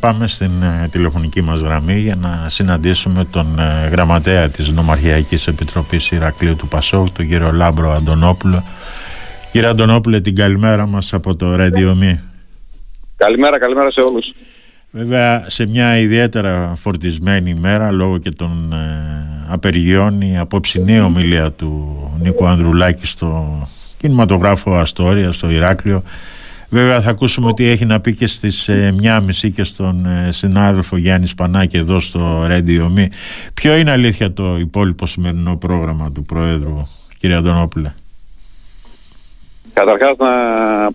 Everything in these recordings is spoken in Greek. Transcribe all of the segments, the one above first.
Πάμε στην ε, τηλεφωνική μας γραμμή για να συναντήσουμε τον ε, γραμματέα της Νομαρχιακής Επιτροπής Ηρακλείου του Πασόκ, τον κύριο Λάμπρο Αντωνόπουλο. Κύριε Αντωνόπουλε, την καλημέρα μας από το Radio Me. Καλημέρα, καλημέρα σε όλους. Βέβαια, σε μια ιδιαίτερα φορτισμένη ημέρα, λόγω και των ε, απεργιών, η αποψινή ομιλία του Νίκου Ανδρουλάκη στο κινηματογράφο Αστόρια, στο Ηράκλειο, Βέβαια θα ακούσουμε τι έχει να πει και στις 1.30 ε, και στον ε, συνάδελφο Γιάννης Σπανάκη εδώ στο Radio Me. Ποιο είναι αλήθεια το υπόλοιπο σημερινό πρόγραμμα του Προέδρου, κύριε Αντωνόπουλε; Καταρχάς, να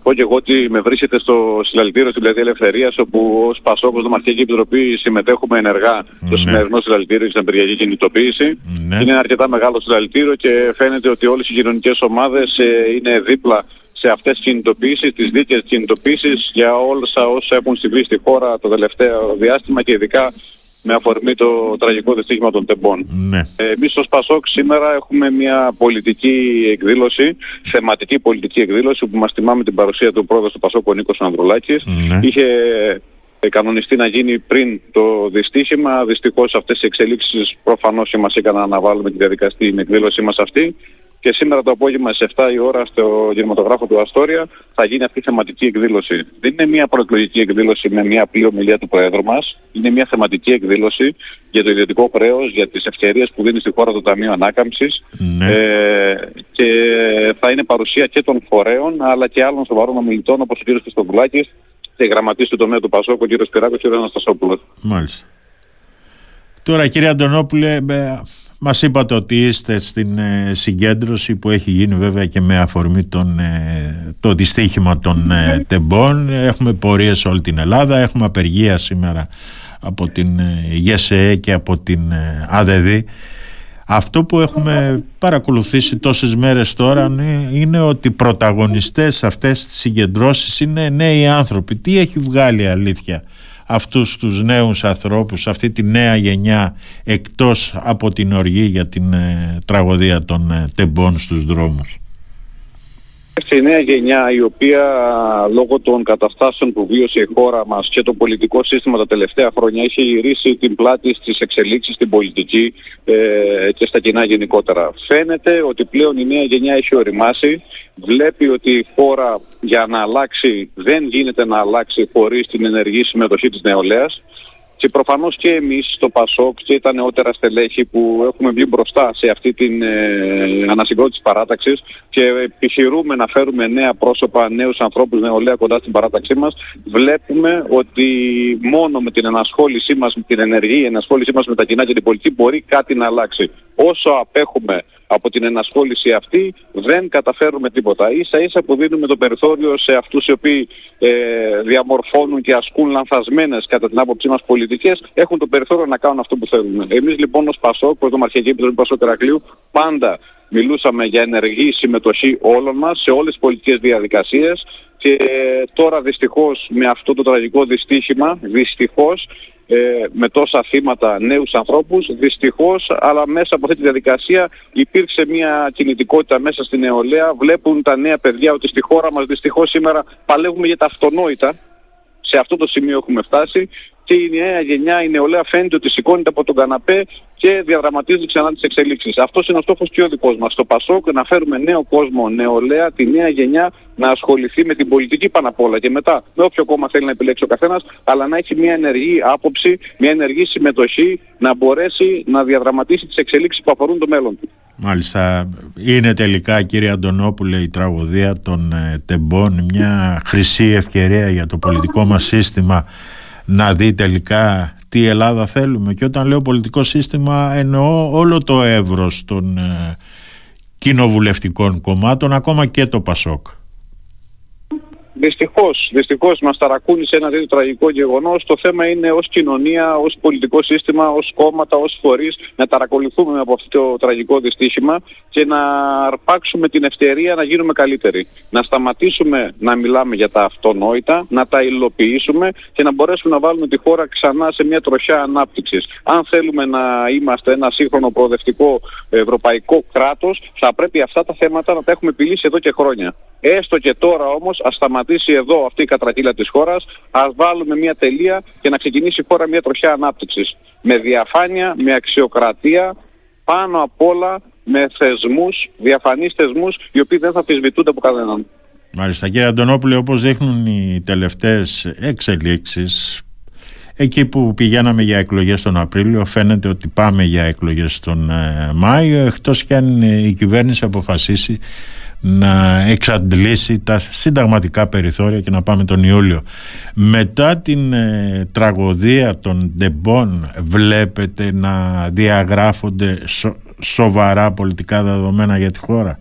πω και εγώ ότι με βρίσκεται στο συλλαλητήριο στην Πλατεία Ελευθερίας, όπου ως Πασόκος Νομαρχιακή Επιτροπή συμμετέχουμε ενεργά στο ναι. σημερινό συλλαλητήριο στην απεργιακή κινητοποίηση. Ναι. Είναι ένα αρκετά μεγάλο συλλαλητήριο και φαίνεται ότι όλες οι κοινωνικές ομάδες ε, είναι δίπλα σε αυτές τις κινητοποιήσεις, τις δίκαιες κινητοποιήσεις για όλα όσα έχουν συμβεί στη χώρα το τελευταίο διάστημα και ειδικά με αφορμή το τραγικό δυστύχημα των τεμπών. Ναι. Ε, Εμείς ως Πασόκ σήμερα έχουμε μια πολιτική εκδήλωση, θεματική πολιτική εκδήλωση που μας τιμάμε την παρουσία του πρόεδρου του Πασόκ, ο Νίκος Ανδρουλάκης. Ναι. Είχε ε, κανονιστεί να γίνει πριν το δυστύχημα. Δυστυχώς αυτές οι εξελίξεις προφανώς μας έκαναν να βάλουμε τη διαδικασία στην εκδήλωσή μας αυτή και σήμερα το απόγευμα σε 7 η ώρα στο κινηματογράφο του Αστόρια θα γίνει αυτή η θεματική εκδήλωση. Δεν είναι μια προεκλογική εκδήλωση με μια απλή ομιλία του Προέδρου μας. Είναι μια θεματική εκδήλωση για το ιδιωτικό χρέος, για τις ευκαιρίες που δίνει στη χώρα το Ταμείο Ανάκαμψης. Ναι. Ε, και θα είναι παρουσία και των φορέων αλλά και άλλων σοβαρών ομιλητών όπως ο κ. Χριστοδουλάκη και γραμματή του τομέα του Πασόκ, ο κ. Σπυράκο και ο κ. Αναστασόπουλο. Μάλιστα. Τώρα κύριε Αντωνόπουλε, μας είπατε ότι είστε στην ε, συγκέντρωση που έχει γίνει βέβαια και με αφορμή τον, ε, το δυστύχημα των ε, τεμπών. Έχουμε πορείες σε όλη την Ελλάδα, έχουμε απεργία σήμερα από την ΓΕΣΕ και από την ΑΔΔ. Αυτό που έχουμε παρακολουθήσει τόσες μέρες τώρα είναι ότι πρωταγωνιστές αυτές τις συγκεντρώσεις είναι νέοι άνθρωποι. Τι έχει βγάλει αλήθεια αυτούς τους νέους ανθρώπους, αυτή τη νέα γενιά εκτός από την οργή για την ε, τραγωδία των ε, τεμπών στους δρόμους. Στη νέα γενιά η οποία λόγω των καταστάσεων που βίωσε η χώρα μας και το πολιτικό σύστημα τα τελευταία χρόνια έχει ρίξει την πλάτη στις εξελίξεις στην πολιτική ε, και στα κοινά γενικότερα. Φαίνεται ότι πλέον η νέα γενιά έχει οριμάσει, βλέπει ότι η χώρα για να αλλάξει δεν γίνεται να αλλάξει χωρίς την ενεργή συμμετοχή της νεολαίας και προφανώς και εμείς στο ΠΑΣΟΚ και τα νεότερα στελέχη που έχουμε βγει μπροστά σε αυτή την ε, ανασυγκρότηση παράταξης και επιχειρούμε να φέρουμε νέα πρόσωπα, νέους ανθρώπους, νεολαία κοντά στην παράταξή μας, βλέπουμε ότι μόνο με την ενασχόλησή μας, με την ενεργή ενασχόλησή μας με τα κοινά και την πολιτική μπορεί κάτι να αλλάξει. Όσο απέχουμε από την ενασχόληση αυτή δεν καταφέρουμε τίποτα. Ίσα ίσα που δίνουμε το περιθώριο σε αυτούς οι οποίοι ε, διαμορφώνουν και ασκούν λανθασμένες κατά την άποψή μας πολιτικές έχουν το περιθώριο να κάνουν αυτό που θέλουν. Εμείς λοιπόν ως ΠΑΣΟΚ, ως Δομαρχιακή Επιτροπή Πασόκ Τερακλείου πάντα μιλούσαμε για ενεργή συμμετοχή όλων μας σε όλες τις πολιτικές διαδικασίες και τώρα δυστυχώς με αυτό το τραγικό δυστύχημα, δυστυχώς ε, με τόσα θύματα νέους ανθρώπους, δυστυχώς, αλλά μέσα από αυτή τη διαδικασία υπήρξε μια κινητικότητα μέσα στην νεολαία. Βλέπουν τα νέα παιδιά ότι στη χώρα μας δυστυχώς σήμερα παλεύουμε για τα αυτονόητα. Σε αυτό το σημείο έχουμε φτάσει και η νέα γενιά, η νεολαία φαίνεται ότι σηκώνεται από τον καναπέ και διαδραματίζει ξανά τις εξελίξεις. Αυτός είναι ο στόχος και ο δικός μας. Στο Πασόκ να φέρουμε νέο κόσμο, νεολαία, τη νέα γενιά να ασχοληθεί με την πολιτική πάνω απ' όλα και μετά με όποιο κόμμα θέλει να επιλέξει ο καθένας, αλλά να έχει μια ενεργή άποψη, μια ενεργή συμμετοχή, να μπορέσει να διαδραματίσει τις εξελίξεις που αφορούν το μέλλον του. Μάλιστα, είναι τελικά κύριε Αντωνόπουλε η τραγωδία των ε, τεμπών μια χρυσή ευκαιρία για το πολιτικό μας σύστημα να δει τελικά τι Ελλάδα θέλουμε και όταν λέω πολιτικό σύστημα εννοώ όλο το εύρος των ε, κοινοβουλευτικών κομμάτων ακόμα και το ΠΑΣΟΚ. Δυστυχώς, δυστυχώς μας ταρακούνησε ένα τέτοιο τραγικό γεγονός. Το θέμα είναι ως κοινωνία, ως πολιτικό σύστημα, ως κόμματα, ως φορείς να ταρακολουθούμε από αυτό το τραγικό δυστύχημα και να αρπάξουμε την ευκαιρία να γίνουμε καλύτεροι. Να σταματήσουμε να μιλάμε για τα αυτονόητα, να τα υλοποιήσουμε και να μπορέσουμε να βάλουμε τη χώρα ξανά σε μια τροχιά ανάπτυξης. Αν θέλουμε να είμαστε ένα σύγχρονο προοδευτικό ευρωπαϊκό κράτος, θα πρέπει αυτά τα θέματα να τα έχουμε επιλύσει εδώ και χρόνια. Έστω και τώρα όμως ας σταματήσουμε σταματήσει εδώ αυτή η κατρακύλα της χώρας, ας βάλουμε μια τελεία και να ξεκινήσει η χώρα μια τροχιά ανάπτυξης. Με διαφάνεια, με αξιοκρατία, πάνω απ' όλα με θεσμούς, διαφανείς θεσμούς, οι οποίοι δεν θα αφισβητούνται από κανέναν. Μάλιστα κύριε Αντωνόπουλε, όπως δείχνουν οι τελευταίες εξελίξεις, εκεί που πηγαίναμε για εκλογές τον Απρίλιο φαίνεται ότι πάμε για εκλογές τον ε, Μάιο, εκτός και αν η κυβέρνηση αποφασίσει να εξαντλήσει τα συνταγματικά περιθώρια και να πάμε τον Ιούλιο. Μετά την ε, τραγωδία των Ντεμπών βλέπετε να διαγράφονται σοβαρά πολιτικά δεδομένα για τη χώρα;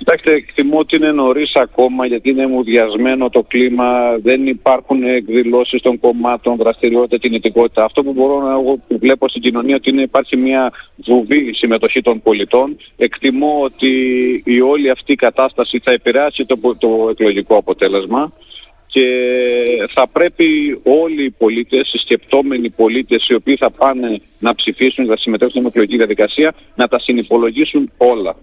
Κοιτάξτε, εκτιμώ ότι είναι νωρίς ακόμα γιατί είναι μουδιασμένο το κλίμα, δεν υπάρχουν εκδηλώσεις των κομμάτων, δραστηριότητα, κινητικότητα. Αυτό που μπορώ να εγώ που βλέπω στην κοινωνία ότι είναι, υπάρχει μια βουβή συμμετοχή των πολιτών. Εκτιμώ ότι η όλη αυτή η κατάσταση θα επηρεάσει το, το εκλογικό αποτέλεσμα και θα πρέπει όλοι οι πολίτες, οι σκεπτόμενοι πολίτες οι οποίοι θα πάνε να ψηφίσουν, να συμμετέχουν στην εκλογική διαδικασία, να τα συνυπολογίσουν όλα,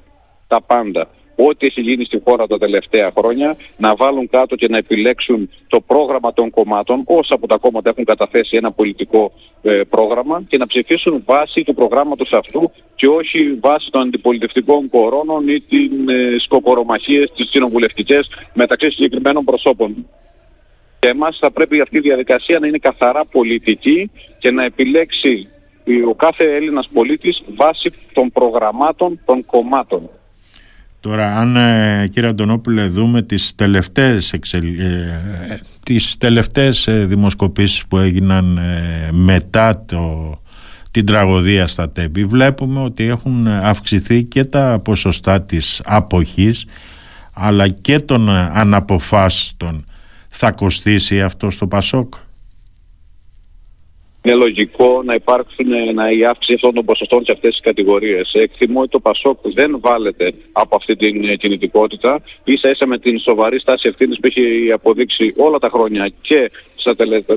τα πάντα ό,τι έχει γίνει στη χώρα τα τελευταία χρόνια, να βάλουν κάτω και να επιλέξουν το πρόγραμμα των κομμάτων, όσα από τα κόμματα έχουν καταθέσει ένα πολιτικό ε, πρόγραμμα και να ψηφίσουν βάσει του προγράμματος αυτού και όχι βάσει των αντιπολιτευτικών κορώνων ή την ε, σκοπορομαχίες τις κοινοβουλευτικές μεταξύ συγκεκριμένων προσώπων. Και εμάς θα πρέπει αυτή η διαδικασία να είναι καθαρά πολιτική και να επιλέξει ο κάθε Έλληνας πολίτης βάσει των προγραμμάτων των κομμάτων. Τώρα, αν ε, κύριε Αντωνόπουλε δούμε τις τελευταίες, εξελ... ε, τις τελευταίες ε, δημοσκοπήσεις που έγιναν ε, μετά το, την τραγωδία στα ΤΕΠΗ βλέπουμε ότι έχουν αυξηθεί και τα ποσοστά της αποχής αλλά και των αναποφάσεων. Θα κοστίσει αυτό στο Πασόκ; Είναι λογικό να υπάρξουν να η αύξηση αυτών των ποσοστών σε αυτές τις κατηγορίες. Εκτιμώ ότι το ΠΑΣΟΚ δεν βάλετε από αυτή την κινητικότητα. Ίσα ίσα με την σοβαρή στάση ευθύνης που έχει αποδείξει όλα τα χρόνια και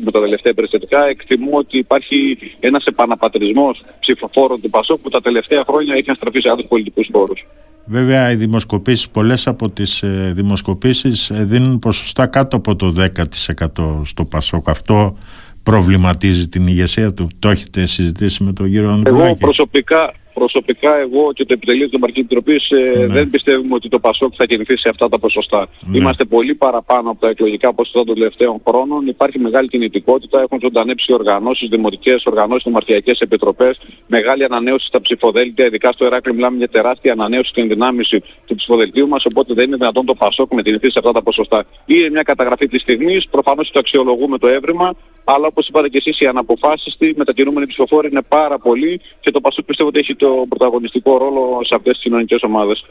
με τα τελευταία περιστατικά, εκτιμώ ότι υπάρχει ένας επαναπατρισμός ψηφοφόρων του ΠΑΣΟΚ που τα τελευταία χρόνια έχει στραφεί σε άλλους πολιτικούς χώρους. Βέβαια οι δημοσκοπήσεις, πολλές από τις ε, δημοσκοπήσεις ε, δίνουν ποσοστά κάτω από το 10% στο ΠΑΣΟΚ. Αυτό προβληματίζει την ηγεσία του. Το έχετε συζητήσει με τον κύριο Ανδρουλάκη. Εγώ προσωπικά, προσωπικά εγώ και το επιτελείο της Δημαρχικής Επιτροπής ε, ναι. δεν πιστεύουμε ότι το ΠΑΣΟΚ θα κινηθεί σε αυτά τα ποσοστά. Ναι. Είμαστε πολύ παραπάνω από τα εκλογικά ποσοστά των τελευταίων χρόνων. Υπάρχει μεγάλη κινητικότητα, έχουν ζωντανέψει οργανώσεις, δημοτικές οργανώσεις, δημαρχιακές επιτροπές, μεγάλη ανανέωση στα ψηφοδέλτια, ειδικά στο Εράκλειο μιλάμε μια τεράστια ανανέωση στην ενδυνάμιση του ψηφοδελτίου μας, οπότε δεν είναι δυνατόν το ΠΑΣΟΚ με την σε αυτά τα ποσοστά. Είναι μια καταγραφή της στιγμής, προφανώς το αξιολογούμε το έβριμα, αλλά όπως είπατε και εσείς οι αναποφάσιστοι μετακινούμενοι ψηφοφόροι είναι πάρα πολλοί και το ΠΑΣΟΚ πιστεύω ότι έχει το πρωταγωνιστικό ρόλο σε αυτές τις κοινωνικές ομάδες.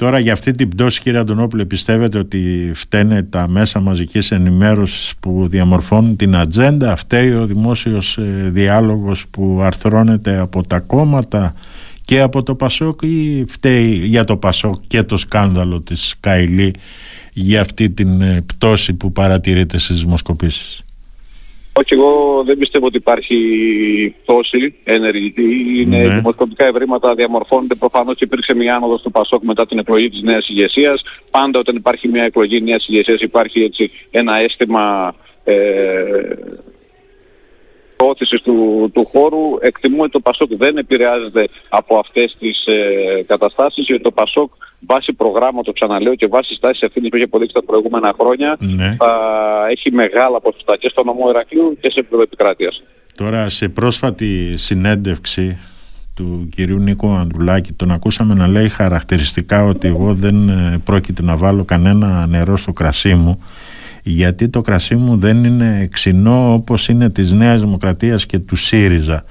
Τώρα για αυτή την πτώση κύριε Αντωνόπουλε πιστεύετε ότι φταίνε τα μέσα μαζικής ενημέρωσης που διαμορφώνουν την ατζέντα; Φταίει ο δημόσιος ε, διάλογος που αρθρώνεται από τα κόμματα και από το Πασόκ ή φταίει για το Πασόκ και το σκάνδαλο της Καηλή για αυτή την ε, πτώση που παρατηρείται στις δημοσκοπήσεις; Όχι, εγώ δεν πιστεύω ότι υπάρχει πτώση ενεργητή. Είναι ναι. δημοσκοπικά ευρήματα, διαμορφώνονται. Προφανώς υπήρξε μια άνοδος του Πασόκ μετά την εκλογή της νέας ηγεσίας. Πάντα όταν υπάρχει μια εκλογή νέας ηγεσίας υπάρχει έτσι ένα αίσθημα ε, όθησης του, του χώρου. Εκτιμώ ότι το Πασόκ δεν επηρεάζεται από αυτές τις ε, καταστάσεις γιατί το Πασόκ βάσει προγράμματος, ξαναλέω, και βάσει στάσης ευθύνης που έχει αποδείξει τα προηγούμενα χρόνια ναι. θα έχει μεγάλα ποσοστά και στο νομό Ερακλείου και σε επίπεδο επικράτειας. Τώρα σε πρόσφατη συνέντευξη του κυρίου Νίκο Ανδρουλάκη τον ακούσαμε να λέει χαρακτηριστικά ότι εγώ δεν ε, πρόκειται να βάλω κανένα νερό στο κρασί μου γιατί το κρασί μου δεν είναι ξινό όπως είναι της Νέας Δημοκρατίας και του ΣΥΡΙΖΑ.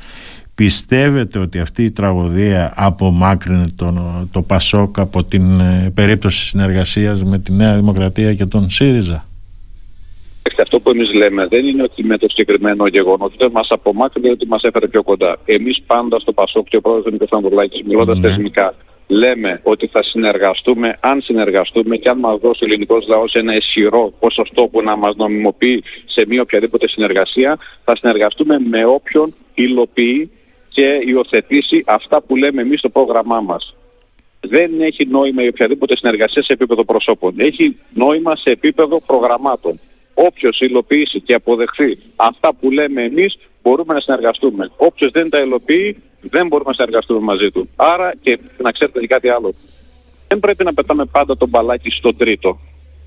Πιστεύετε ότι αυτή η τραγωδία απομάκρυνε το, το ΠΑΣΟΚ από την ε, περίπτωση συνεργασίας με τη Νέα Δημοκρατία και τον ΣΥΡΙΖΑ; Αυτό που εμείς λέμε δεν είναι ότι με το συγκεκριμένο γεγονός δεν μας απομάκρυνε ότι μας έφερε πιο κοντά. Εμείς πάντα στο ΠΑΣΟΚ και ο πρόεδρος Νίκος Ανδρουλάκης μιλώντας ναι. θεσμικά λέμε ότι θα συνεργαστούμε, αν συνεργαστούμε και αν μας δώσει ο ελληνικός λαός ένα ισχυρό ποσοστό που να μας νομιμοποιεί σε μία οποιαδήποτε συνεργασία, θα συνεργαστούμε με όποιον υλοποιεί και υιοθετήσει αυτά που λέμε εμείς στο πρόγραμμά μας. δεν έχει νόημα η οποιαδήποτε συνεργασία σε επίπεδο προσώπων. Έχει νόημα σε επίπεδο προγραμμάτων. Όποιος υλοποιήσει και αποδεχθεί αυτά που λέμε εμείς, μπορούμε να συνεργαστούμε. Όποιος δεν τα υλοποιεί, δεν μπορούμε να συνεργαστούμε μαζί του. Άρα, και να ξέρετε και κάτι άλλο, δεν πρέπει να πετάμε πάντα τον μπαλάκι στο τρίτο.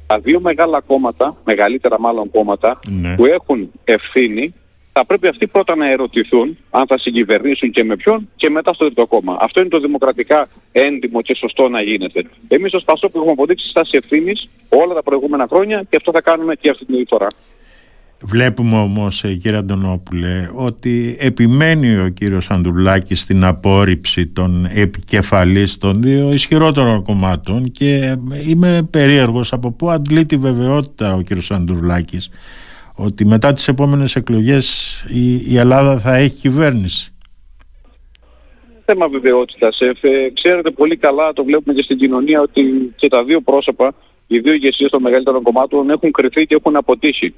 Τα δύο μεγάλα κόμματα, μεγαλύτερα μάλλον κόμματα, Ναι. που έχουν ευθύνη, θα πρέπει αυτοί πρώτα να ερωτηθούν αν θα συγκυβερνήσουν και με ποιον και μετά στο τρίτο κόμμα. Αυτό είναι το δημοκρατικά έντιμο και σωστό να γίνεται. Εμείς ως Πασόκ έχουμε αποδείξει στάση ευθύνης όλα τα προηγούμενα χρόνια και αυτό θα κάνουμε και αυτή την φορά. Βλέπουμε όμως ε, κύριε Αντωνόπουλε ότι επιμένει ο κύριος Ανδρουλάκης στην απόρριψη των επικεφαλής των δύο ισχυρότερων κομμάτων και είμαι περίεργος από πού αντλεί τη βεβαιότητα ο κύριος Ανδρουλάκης ότι μετά τις επόμενες εκλογές η, η Ελλάδα θα έχει κυβέρνηση. θέμα βεβαιότητας. Ε, ξέρετε πολύ καλά, το βλέπουμε και στην κοινωνία, ότι και τα δύο πρόσωπα, οι δύο ηγεσίες των μεγαλύτερων κομμάτων έχουν κρυθεί και έχουν αποτύχει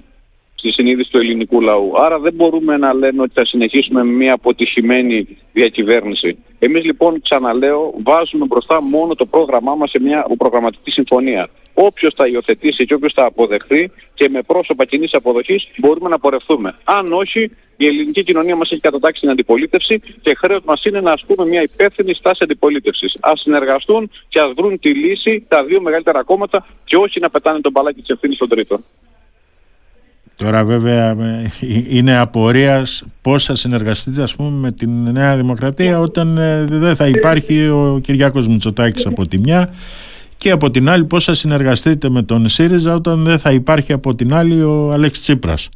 στη συνείδηση του ελληνικού λαού. Άρα δεν μπορούμε να λέμε ότι θα συνεχίσουμε με μια αποτυχημένη διακυβέρνηση. Εμείς λοιπόν, ξαναλέω, βάζουμε μπροστά μόνο το πρόγραμμά μας σε μια προγραμματική συμφωνία. Όποιος θα υιοθετήσει και όποιος θα αποδεχθεί και με πρόσωπα κοινής αποδοχής μπορούμε να πορευτούμε. Αν όχι, η ελληνική κοινωνία μας έχει κατατάξει την αντιπολίτευση και χρέος μας είναι να ασκούμε μια υπεύθυνη στάση αντιπολίτευσης. Α συνεργαστούν και ας βρουν τη λύση τα δύο μεγαλύτερα κόμματα και όχι να πετάνε τον μπαλάκι της ευθύνης στον τρίτο. Τώρα βέβαια ε, είναι απορίας πώς θα συνεργαστείτε ας πούμε με την Νέα Δημοκρατία όταν ε, δεν θα υπάρχει ο Κυριάκος Μητσοτάκης από τη μια και από την άλλη πώς θα συνεργαστείτε με τον ΣΥΡΙΖΑ όταν δεν θα υπάρχει από την άλλη ο Αλέξης Τσίπρας;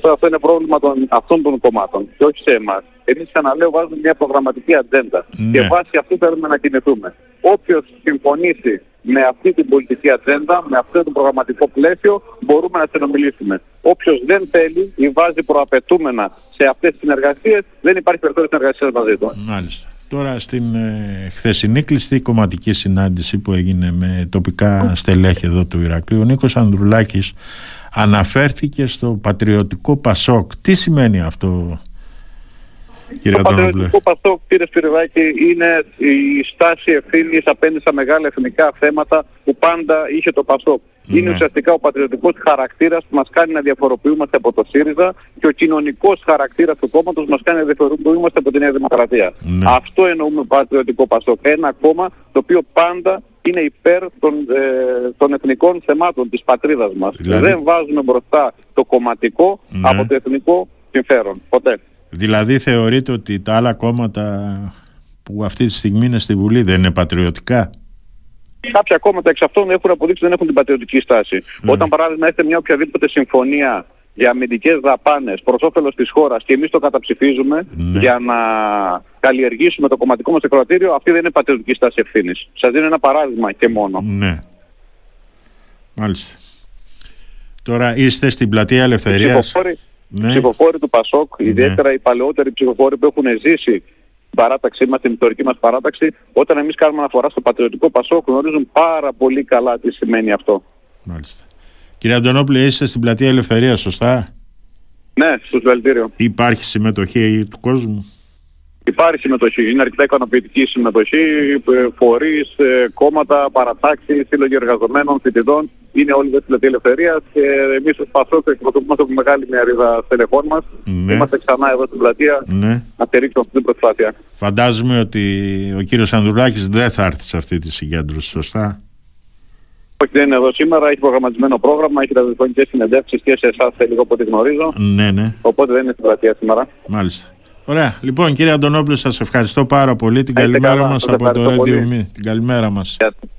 Αυτό είναι πρόβλημα των, αυτών των κομμάτων και όχι σε εμάς. Εμείς, ξαναλέω, βάζουμε μια προγραμματική ατζέντα Ναι. και βάσει αυτού θέλουμε να κινηθούμε. Όποιος συμφωνήσει με αυτή την πολιτική ατζέντα, με αυτό το προγραμματικό πλαίσιο, μπορούμε να συνομιλήσουμε. Όποιος δεν θέλει ή βάζει προαπαιτούμενα σε αυτές τις συνεργασίες, δεν υπάρχει περίπτωση συνεργασία μαζί του. Μάλιστα. Τώρα στην ε, χθεσινή κλειστή κομματική συνάντηση που έγινε με τοπικά στελέχη εδώ του Ηρακλείου, ο Νίκος Ανδρουλάκης αναφέρθηκε στο πατριωτικό Πασόκ. Τι σημαίνει αυτό, κύριε Το Αντωνόπουλε; πατριωτικό Πασόκ, κύριε Σπυριδάκη, είναι η στάση ευθύνης απέναντι στα μεγάλα εθνικά θέματα που πάντα είχε το Πασόκ. Ναι. Είναι ουσιαστικά ο πατριωτικός χαρακτήρας που μας κάνει να διαφοροποιούμαστε από το ΣΥΡΙΖΑ και ο κοινωνικός χαρακτήρας του κόμματος μας κάνει να διαφοροποιούμαστε από τη Νέα Δημοκρατία. Ναι. Αυτό εννοούμε πατριωτικό Πασόκ. Ένα κόμμα το οποίο πάντα είναι υπέρ των, ε, των εθνικών θεμάτων της πατρίδας μας. Δηλαδή- Δεν βάζουμε μπροστά το κομματικό Ναι. από το εθνικό συμφέρον. Ποτέ. Δηλαδή θεωρείτε ότι τα άλλα κόμματα που αυτή τη στιγμή είναι στη Βουλή δεν είναι πατριωτικά; Κάποια κόμματα εξ αυτών έχουν αποδείξει ότι δεν έχουν την πατριωτική στάση. Όταν παράδειγμα έχετε μια οποιαδήποτε συμφωνία για αμυντικές δαπάνες προς όφελος της χώρας και εμείς το καταψηφίζουμε Ναι. για να καλλιεργήσουμε το κομματικό μας εκροατήριο, αυτή δεν είναι πατριωτική στάση ευθύνης. Σας δίνω ένα παράδειγμα και μόνο. Ναι. Μάλιστα. Τώρα είστε στην πλατεία Ελευθερίας. Ψηφοφόροι, Ναι. ψηφοφόροι του Πασόκ, Ναι. ιδιαίτερα οι παλαιότεροι ψηφοφόροι που έχουν ζήσει την παράταξή μας, την ιστορική μας παράταξη, όταν εμείς κάνουμε αναφορά στο πατριωτικό Πασόκ, γνωρίζουν πάρα πολύ καλά τι σημαίνει αυτό. Μάλιστα. Κύριε Αντωνόπουλε, είστε στην πλατεία Ελευθερίας, σωστά; Ναι, στου βελτίριο. Υπάρχει συμμετοχή του κόσμου; Υπάρχει συμμετοχή. Είναι αρκετά ικανοποιητική η συμμετοχή. Φορείς, κόμματα, παρατάξεις, σύλλογοι εργαζομένων, φοιτητών. Είναι όλοι εδώ στην πλατεία Ελευθερίας και εμείς ως Πασόκ εκπροσωπούμαστε από μεγάλη μερίδα στελεχών μας. Ναι. Είμαστε ξανά εδώ στην πλατεία Ναι. να στηρίξουμε αυτή την προσπάθεια. Φαντάζομαι ότι ο κύριος Ανδρουλάκης δεν θα έρθει σε αυτή τη συγκέντρωση, σωστά; Όχι, δεν είναι εδώ σήμερα. Έχει προγραμματισμένο πρόγραμμα, έχει ραδιοφωνικέ συνεντεύξεις και σε εσάς λίγο από ό,τι γνωρίζω. Ναι, ναι. Οπότε δεν είναι στην πλατεία σήμερα. Μάλιστα. Ωραία. Λοιπόν, κύριε Αντωνόπουλο, σας ευχαριστώ πάρα πολύ. Την Να είστε καλημέρα καλά. μας Σας από το ευχαριστώ Radio πολύ. Me. Την καλημέρα μας. Γεια σας.